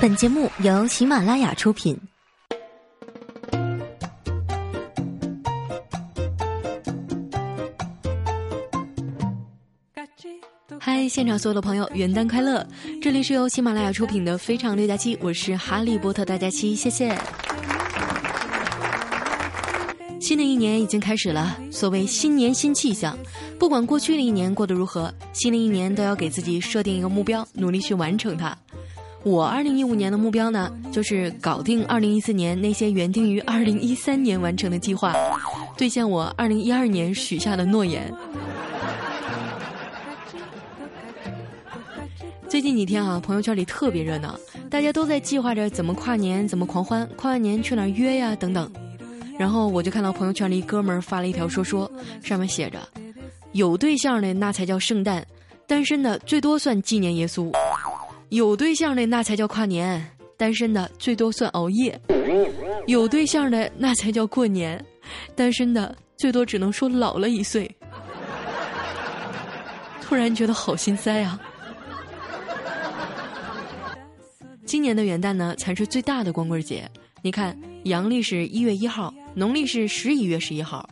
本节目由喜马拉雅出品。嗨，现场所有的朋友，元旦快乐！这里是由喜马拉雅出品的《非常六加七》，我是哈利波特大家七，谢谢。新的一年已经开始了，所谓新年新气象，不管过去的一年过得如何，新的一年都要给自己设定一个目标，努力去完成它。我二零一五年的目标呢，就是搞定二零一四年那些原定于二零一三年完成的计划，兑现我二零一二年许下的诺言。最近几天啊，朋友圈里特别热闹，大家都在计划着怎么跨年、怎么狂欢，跨完年去哪儿约呀等等。然后我就看到朋友圈里哥们儿发了一条说说，上面写着：“有对象的那才叫圣诞，单身的最多算纪念耶稣。”有对象的那才叫跨年，单身的最多算熬夜；有对象的那才叫过年，单身的最多只能说老了一岁。突然觉得好心塞啊！今年的元旦呢，才是最大的光棍节。你看，阳历是一月一号，农历是十一月十一号。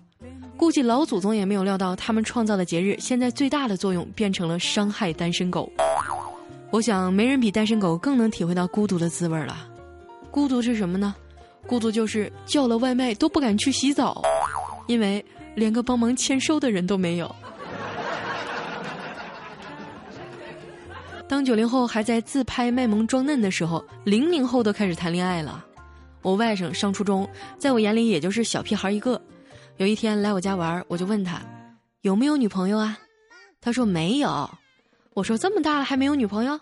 估计老祖宗也没有料到，他们创造的节日，现在最大的作用变成了伤害单身狗。我想，没人比单身狗更能体会到孤独的滋味了。孤独是什么呢？孤独就是叫了外卖都不敢去洗澡，因为连个帮忙签收的人都没有。当九零后还在自拍卖萌装嫩的时候，零零后都开始谈恋爱了。我外甥上初中，在我眼里也就是小屁孩一个。有一天来我家玩，我就问他有没有女朋友啊？他说没有。我说这么大了还没有女朋友，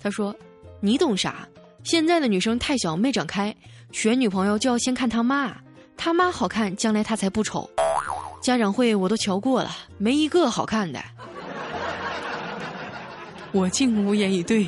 他说，你懂啥？现在的女生太小没长开，选女朋友就要先看他妈，他妈好看，将来他才不丑。家长会我都瞧过了，没一个好看的。我竟无言以对。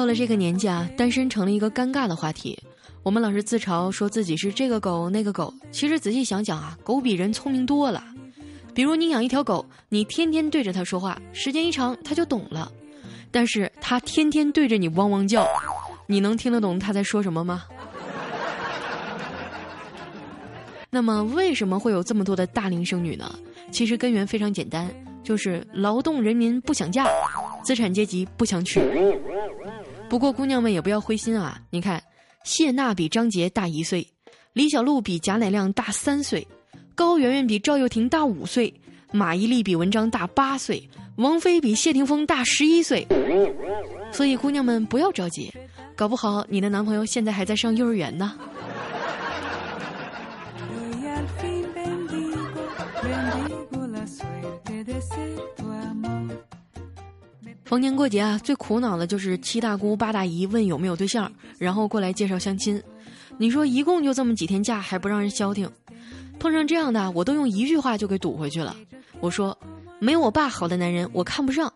到了这个年纪啊，单身成了一个尴尬的话题。我们老是自嘲说自己是这个狗那个狗，其实仔细想想啊，狗比人聪明多了。比如你养一条狗，你天天对着它说话，时间一长它就懂了。但是它天天对着你汪汪叫，你能听得懂它在说什么吗？那么为什么会有这么多的大龄剩女呢？其实根源非常简单，就是劳动人民不想嫁。资产阶级不想娶，不过姑娘们也不要灰心啊！你看，谢娜比张杰大一岁，李小璐比贾乃亮大三岁，高圆圆比赵又廷大五岁，马伊琍比文章大八岁，王菲比谢霆锋大十一岁。所以姑娘们不要着急，搞不好你的男朋友现在还在上幼儿园呢。逢年过节啊，最苦恼的就是七大姑八大姨问有没有对象，然后过来介绍相亲。你说一共就这么几天假，还不让人消停？碰上这样的，我都用一句话就给堵回去了。我说，没有我爸好的男人，我看不上。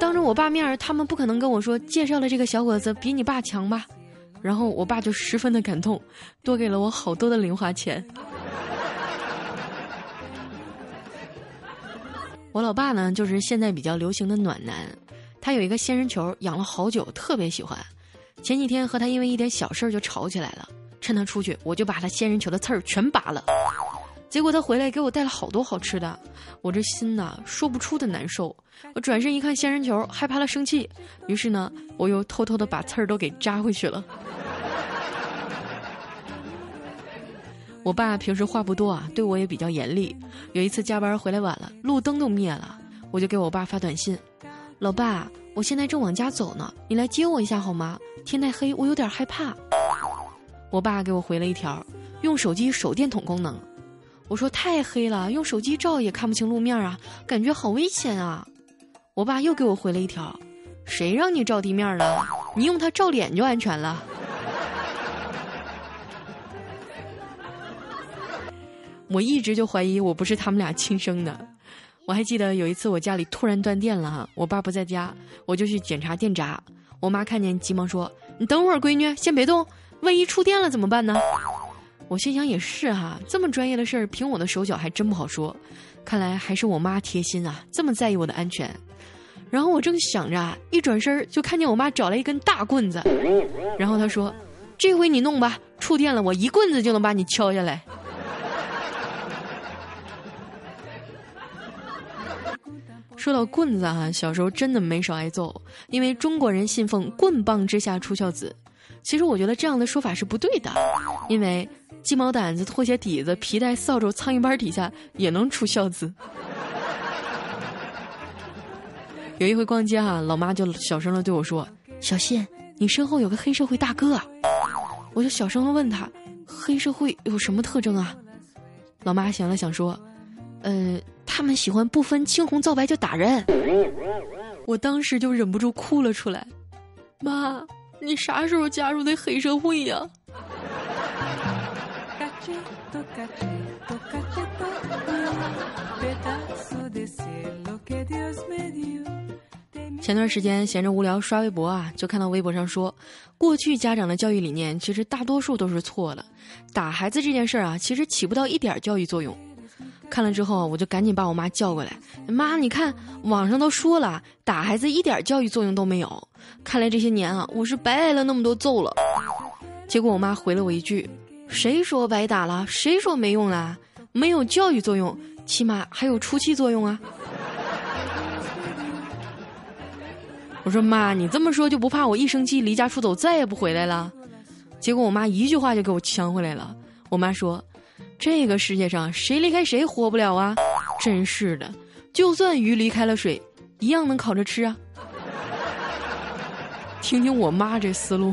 当着我爸面儿，他们不可能跟我说介绍的这个小伙子比你爸强吧？然后我爸就十分的感动，多给了我好多的零花钱。我老爸呢，就是现在比较流行的暖男，他有一个仙人球，养了好久，特别喜欢。前几天和他因为一点小事儿就吵起来了，趁他出去，我就把他仙人球的刺儿全拔了。结果他回来给我带了好多好吃的，我这心呐说不出的难受。我转身一看仙人球，害怕他生气，于是呢，我又偷偷的把刺儿都给扎回去了。我爸平时话不多啊，对我也比较严厉。有一次加班回来晚了，路灯都灭了，我就给我爸发短信：“老爸，我现在正往家走呢，你来接我一下好吗？天太黑，我有点害怕。”我爸给我回了一条：“用手机手电筒功能。”我说：“太黑了，用手机照也看不清路面啊，感觉好危险啊。”我爸又给我回了一条：“谁让你照地面了？你用它照脸就安全了。”我一直就怀疑我不是他们俩亲生的，我还记得有一次我家里突然断电了哈，我爸不在家，我就去检查电闸。我妈看见急忙说：“你等会儿，闺女先别动，万一触电了怎么办呢？”我心想也是哈，这么专业的事儿，凭我的手脚还真不好说。看来还是我妈贴心啊，这么在意我的安全。然后我正想着，一转身就看见我妈找来一根大棍子，然后她说：“这回你弄吧，触电了我一棍子就能把你敲下来。”说到棍子啊，小时候真的没少挨揍，因为中国人信奉“棍棒之下出孝子”。其实我觉得这样的说法是不对的，因为鸡毛掸子、拖鞋底子、皮带、扫帚、苍蝇拍底下也能出孝子。有一回逛街哈，老妈就小声的对我说：“小谢，你身后有个黑社会大哥。”我就小声的问他：“黑社会有什么特征啊？”老妈想了想说：“呃。”他们喜欢不分青红皂白就打人，我当时就忍不住哭了出来。妈，你啥时候加入的黑社会呀？前段时间闲着无聊刷微博啊，就看到微博上说，过去家长的教育理念其实大多数都是错的，打孩子这件事儿啊，其实起不到一点教育作用。看了之后，我就赶紧把我妈叫过来。妈，你看网上都说了，打孩子一点教育作用都没有。看来这些年啊，我是白挨了那么多揍了。结果我妈回了我一句：“谁说白打了？谁说没用了？没有教育作用，起码还有出气作用啊。”我说妈，你这么说就不怕我一生气离家出走再也不回来了？结果我妈一句话就给我呛回来了。我妈说。这个世界上谁离开谁活不了啊！真是的，就算鱼离开了水，一样能烤着吃啊！听听我妈这思路，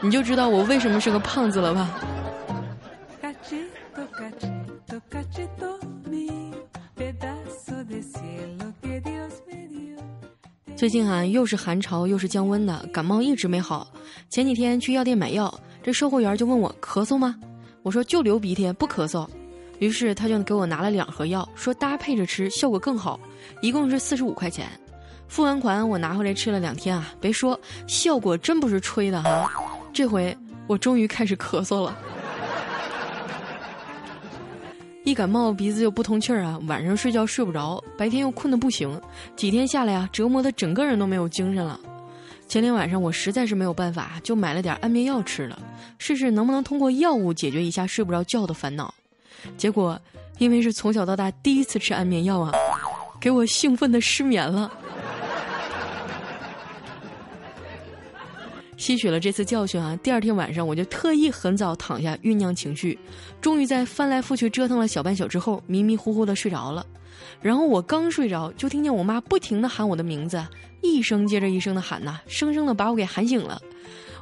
你就知道我为什么是个胖子了吧？最近啊，又是寒潮又是降温的，感冒一直没好。前几天去药店买药，这售货员就问我咳嗽吗？我说就流鼻涕不咳嗽，于是他就给我拿了两盒药，说搭配着吃效果更好，一共是四十五块钱。付完款我拿回来吃了两天啊，别说效果真不是吹的哈，这回我终于开始咳嗽了。一感冒鼻子就不通气儿啊，晚上睡觉睡不着，白天又困得不行，几天下来啊，折磨的整个人都没有精神了。前天晚上我实在是没有办法，就买了点安眠药吃了，试试能不能通过药物解决一下睡不着觉的烦恼。结果，因为是从小到大第一次吃安眠药啊，给我兴奋的失眠了。吸取了这次教训啊，第二天晚上我就特意很早躺下酝酿情绪，终于在翻来覆去折腾了小半宿之后，迷迷糊糊的睡着了。然后我刚睡着，就听见我妈不停的喊我的名字。一声接着一声的喊呐，生生的把我给喊醒了。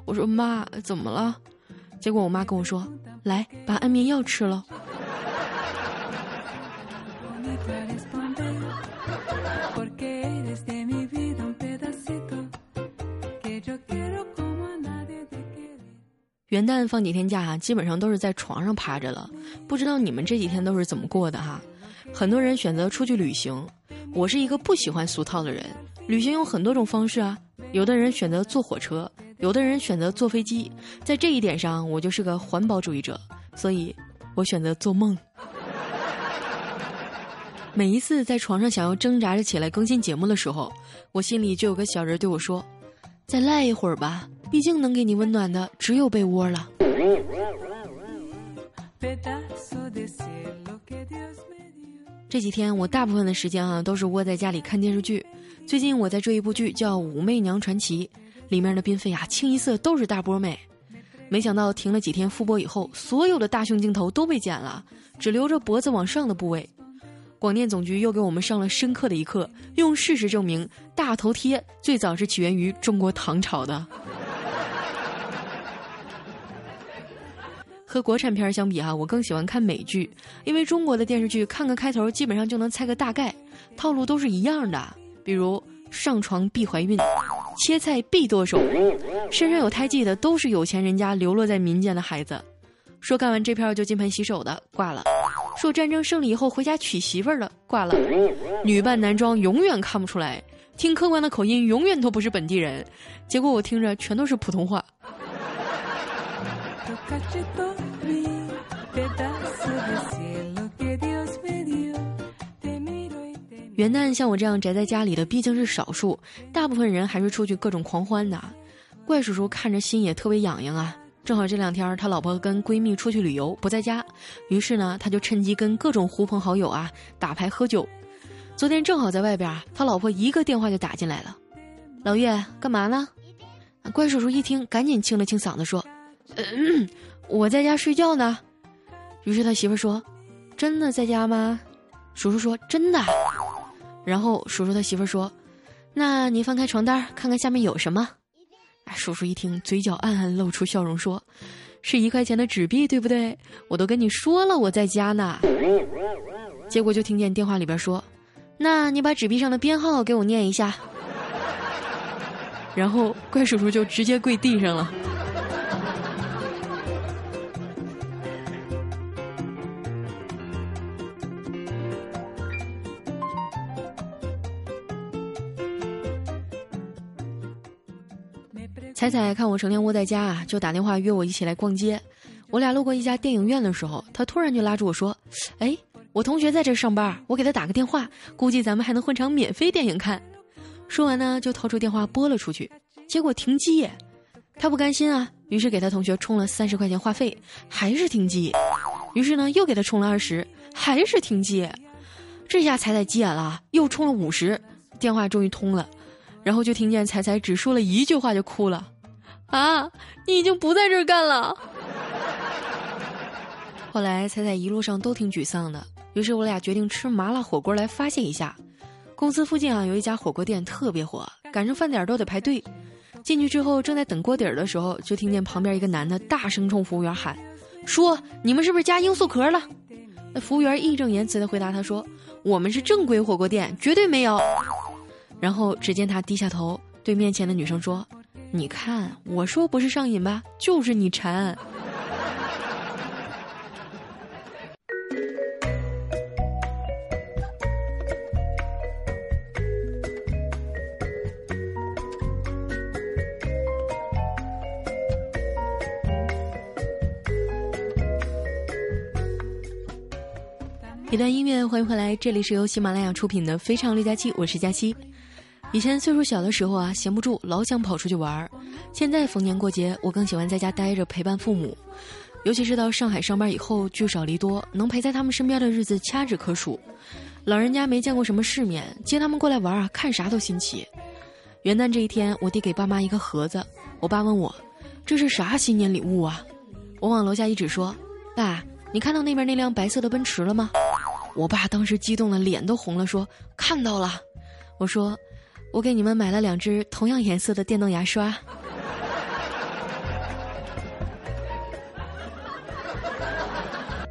我说：“妈，怎么了？”结果我妈跟我说：“来，把安眠药吃了。”元旦放几天假啊，基本上都是在床上趴着了。不知道你们这几天都是怎么过的哈？很多人选择出去旅行，我是一个不喜欢俗套的人。旅行有很多种方式啊，有的人选择坐火车，有的人选择坐飞机。在这一点上，我就是个环保主义者，所以我选择做梦。每一次在床上想要挣扎着起来更新节目的时候，我心里就有个小人对我说：“再赖一会儿吧，毕竟能给你温暖的只有被窝了。”这几天我大部分的时间啊都是窝在家里看电视剧。最近我在追一部剧，叫《武媚娘传奇》，里面的嫔妃啊，清一色都是大波妹。没想到停了几天复播以后，所有的大胸镜头都被剪了，只留着脖子往上的部位。广电总局又给我们上了深刻的一课，用事实证明大头贴最早是起源于中国唐朝的。和国产片相比哈，我更喜欢看美剧，因为中国的电视剧看个开头基本上就能猜个大概，套路都是一样的。比如上床必怀孕，切菜必剁手，身上有胎记的都是有钱人家流落在民间的孩子。说干完这票就金盆洗手的挂了。说战争胜利以后回家娶媳妇儿的，挂了。女扮男装永远看不出来，听客官的口音永远都不是本地人。结果我听着全都是普通话。元旦像我这样宅在家里的毕竟是少数，大部分人还是出去各种狂欢的。怪叔叔看着心也特别痒痒啊。正好这两天他老婆跟闺蜜出去旅游不在家，于是呢他就趁机跟各种狐朋好友啊打牌喝酒。昨天正好在外边，他老婆一个电话就打进来了：“老岳干嘛呢？”怪叔叔一听，赶紧清了清嗓子说：“嗯我在家睡觉呢。”于是他媳妇说：“真的在家吗？”叔叔说：“真的。”然后叔叔他媳妇说：“那你翻开床单看看下面有什么？”叔叔一听，嘴角暗暗露出笑容，说：“是一块钱的纸币，对不对？我都跟你说了我在家呢。”结果就听见电话里边说：“那你把纸币上的编号给我念一下。”然后怪叔叔就直接跪地上了。彩彩看我成天窝在家啊，就打电话约我一起来逛街。我俩路过一家电影院的时候，她突然就拉住我说：“哎，我同学在这上班，我给他打个电话，估计咱们还能混场免费电影看。”说完呢，就掏出电话拨了出去，结果停机。他不甘心啊，于是给他同学充了三十块钱话费，还是停机。于是呢，又给他充了二十，还是停机。这下彩彩急眼了，又充了五十，电话终于通了。然后就听见彩彩只说了一句话就哭了，啊，你已经不在这儿干了。后来彩彩一路上都挺沮丧的，于是我俩决定吃麻辣火锅来发泄一下。公司附近啊有一家火锅店特别火，赶上饭点都得排队。进去之后正在等锅底儿的时候，就听见旁边一个男的大声冲服务员喊：“说你们是不是加罂粟壳了？”那服务员义正言辞的回答他说：“我们是正规火锅店，绝对没有。”然后只见他低下头，对面前的女生说：“你看，我说不是上瘾吧，就是你馋。”一段音乐，欢迎回来，这里是由喜马拉雅出品的《非常六加七》，我是佳期。以前岁数小的时候啊，闲不住，老想跑出去玩儿。现在逢年过节，我更喜欢在家待着陪伴父母。尤其是到上海上班以后，聚少离多，能陪在他们身边的日子掐指可数。老人家没见过什么世面，接他们过来玩啊，看啥都新奇。元旦这一天，我递给爸妈一个盒子，我爸问我：“这是啥新年礼物啊？”我往楼下一指说：“爸，你看到那边那辆白色的奔驰了吗？”我爸当时激动的脸都红了，说：“看到了。”我说。我给你们买了两只同样颜色的电动牙刷。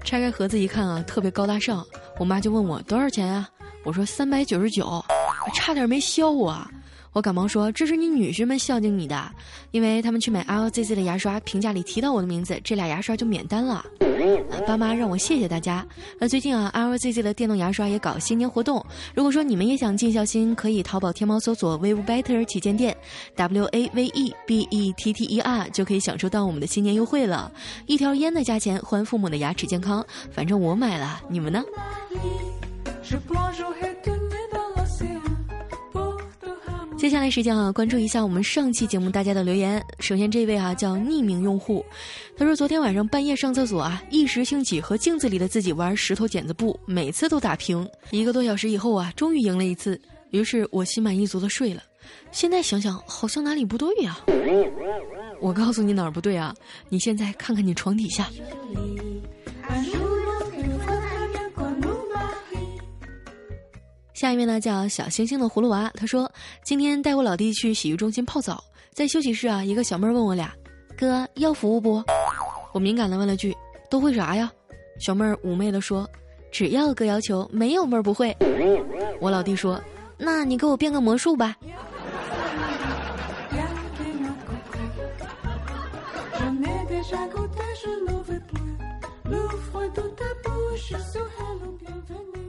拆开盒子一看啊，特别高大上。我妈就问我多少钱啊？我说三百九十九，差点没削我。我赶忙说：“这是你女婿们孝敬你的，因为他们去买 LZZ 的牙刷，评价里提到我的名字，这俩牙刷就免单了。”爸妈让我谢谢大家。那最近啊，LZZ 的电动牙刷也搞新年活动。如果说你们也想尽孝心，可以淘宝、天猫搜索 “Wave Better” 旗舰店，W A V E B E T T E R，就可以享受到我们的新年优惠了。一条烟的价钱换父母的牙齿健康，反正我买了，你们呢？接下来时间啊，关注一下我们上期节目大家的留言。首先这位啊叫匿名用户，他说昨天晚上半夜上厕所啊，一时兴起和镜子里的自己玩石头剪子布，每次都打平。一个多小时以后啊，终于赢了一次，于是我心满意足的睡了。现在想想好像哪里不对呀，我告诉你哪儿不对啊，你现在看看你床底下。下一位呢叫小星星的葫芦娃，他说今天带我老弟去洗浴中心泡澡，在休息室啊，一个小妹儿问我俩，哥要服务不？我敏感的问了句，都会啥呀？小妹儿妩媚的说，只要哥要求，没有妹儿不会。我老弟说，那你给我变个魔术吧。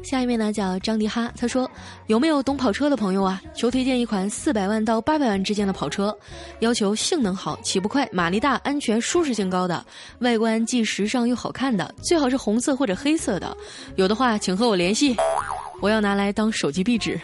下一位呢叫张迪哈，他说有没有懂跑车的朋友啊？求推荐一款四百万到八百万之间的跑车，要求性能好、起步快、马力大、安全、舒适性高的，外观既时尚又好看的，最好是红色或者黑色的。有的话，请和我联系，我要拿来当手机壁纸。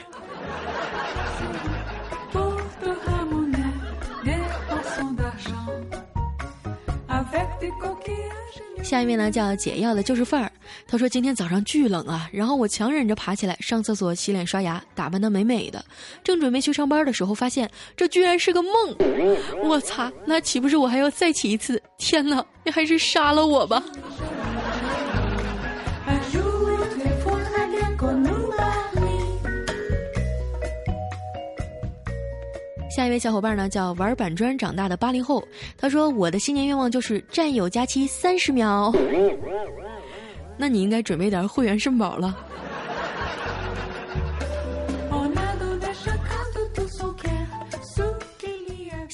下一位呢叫解药的就是范儿，他说今天早上巨冷啊，然后我强忍着爬起来上厕所洗脸刷牙，打扮的美美的，正准备去上班的时候，发现这居然是个梦，我擦，那岂不是我还要再起一次？天哪，你还是杀了我吧！下一位小伙伴呢，叫玩板砖长大的八零后。他说：“我的新年愿望就是战友加期三十秒。”那你应该准备点会员肾宝了。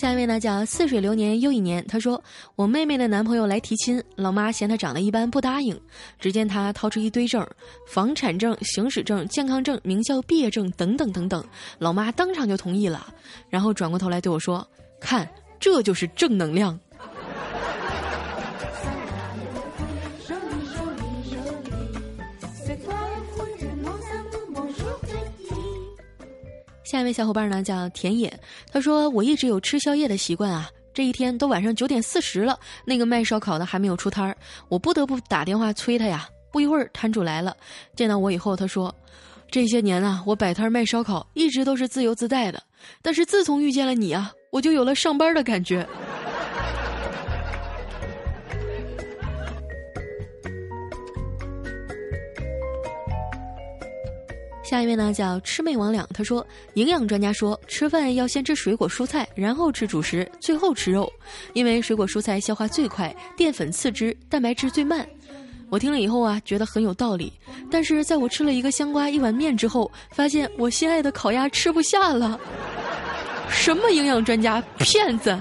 下一位呢叫似水流年又一年，他说我妹妹的男朋友来提亲，老妈嫌他长得一般不答应。只见他掏出一堆证，房产证、行驶证、健康证、名校毕业证等等等等，老妈当场就同意了，然后转过头来对我说：“看，这就是正能量。”下一位小伙伴呢叫田野，他说我一直有吃宵夜的习惯啊，这一天都晚上九点四十了，那个卖烧烤的还没有出摊儿，我不得不打电话催他呀。不一会儿摊主来了，见到我以后他说，这些年啊，我摆摊卖烧烤一直都是自由自在的，但是自从遇见了你啊，我就有了上班的感觉。下一位呢叫魑魅魍魉，他说营养专家说吃饭要先吃水果蔬菜，然后吃主食，最后吃肉，因为水果蔬菜消化最快，淀粉次之，蛋白质最慢。我听了以后啊，觉得很有道理。但是在我吃了一个香瓜一碗面之后，发现我心爱的烤鸭吃不下了。什么营养专家，骗子！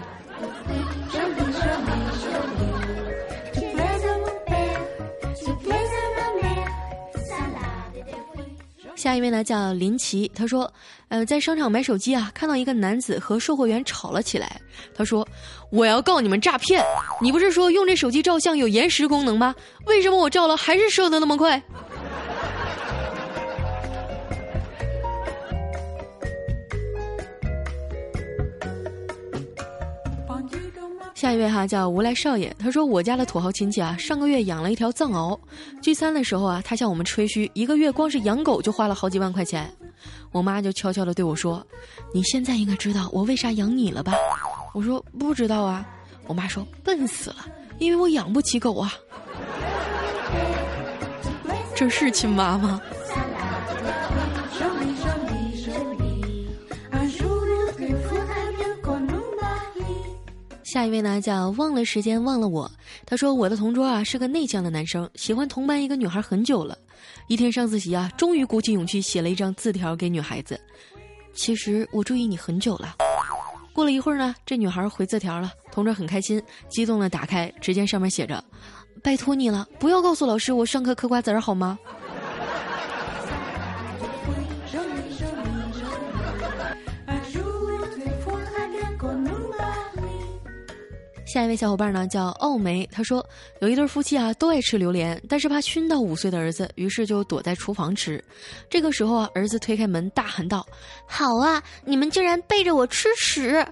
下一位呢叫林奇，他说，呃，在商场买手机啊，看到一个男子和售货员吵了起来。他说，我要告你们诈骗！你不是说用这手机照相有延时功能吗？为什么我照了还是射的那么快？下一位哈叫无赖少爷，他说我家的土豪亲戚啊，上个月养了一条藏獒，聚餐的时候啊，他向我们吹嘘一个月光是养狗就花了好几万块钱，我妈就悄悄的对我说：“你现在应该知道我为啥养你了吧？”我说不知道啊，我妈说笨死了，因为我养不起狗啊，这是亲妈吗？下一位呢叫忘了时间忘了我，他说我的同桌啊是个内向的男生，喜欢同班一个女孩很久了。一天上自习啊，终于鼓起勇气写了一张字条给女孩子。其实我注意你很久了。过了一会儿呢，这女孩回字条了，同桌很开心，激动的打开，只见上面写着：“拜托你了，不要告诉老师我上课嗑瓜子儿好吗？”下一位小伙伴呢叫奥梅，他说有一对夫妻啊都爱吃榴莲，但是怕熏到五岁的儿子，于是就躲在厨房吃。这个时候啊，儿子推开门大喊道：“好啊，你们竟然背着我吃屎！”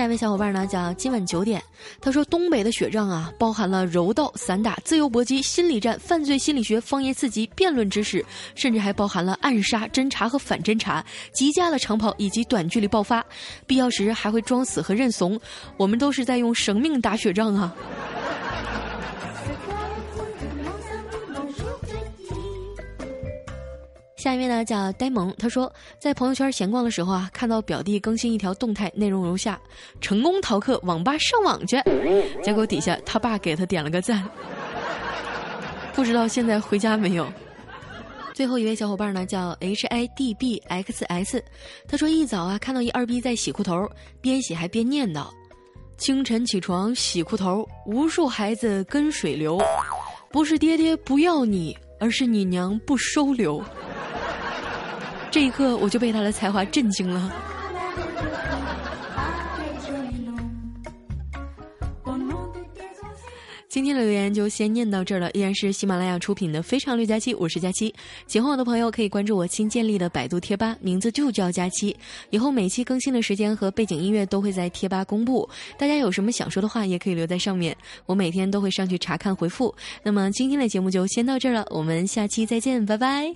下一位小伙伴呢讲今晚九点，他说东北的雪仗啊，包含了柔道、散打、自由搏击、心理战、犯罪心理学、方言四级、辩论知识，甚至还包含了暗杀、侦查和反侦查、极佳的长跑以及短距离爆发，必要时还会装死和认怂。我们都是在用生命打雪仗啊！下一位呢叫呆萌，他说在朋友圈闲逛的时候啊，看到表弟更新一条动态，内容如下：成功逃课，网吧上网去。结果底下他爸给他点了个赞，不知道现在回家没有。最后一位小伙伴呢叫 H I D B X S，他说一早啊看到一二逼在洗裤头，边洗还边念叨：清晨起床洗裤头，无数孩子跟水流，不是爹爹不要你，而是你娘不收留。这一刻我就被他的才华震惊了。今天的留言就先念到这儿了，依然是喜马拉雅出品的《非常六加七》，我是佳期。喜欢我的朋友可以关注我新建立的百度贴吧，名字就叫佳期。以后每期更新的时间和背景音乐都会在贴吧公布，大家有什么想说的话也可以留在上面，我每天都会上去查看回复。那么今天的节目就先到这儿了，我们下期再见，拜拜。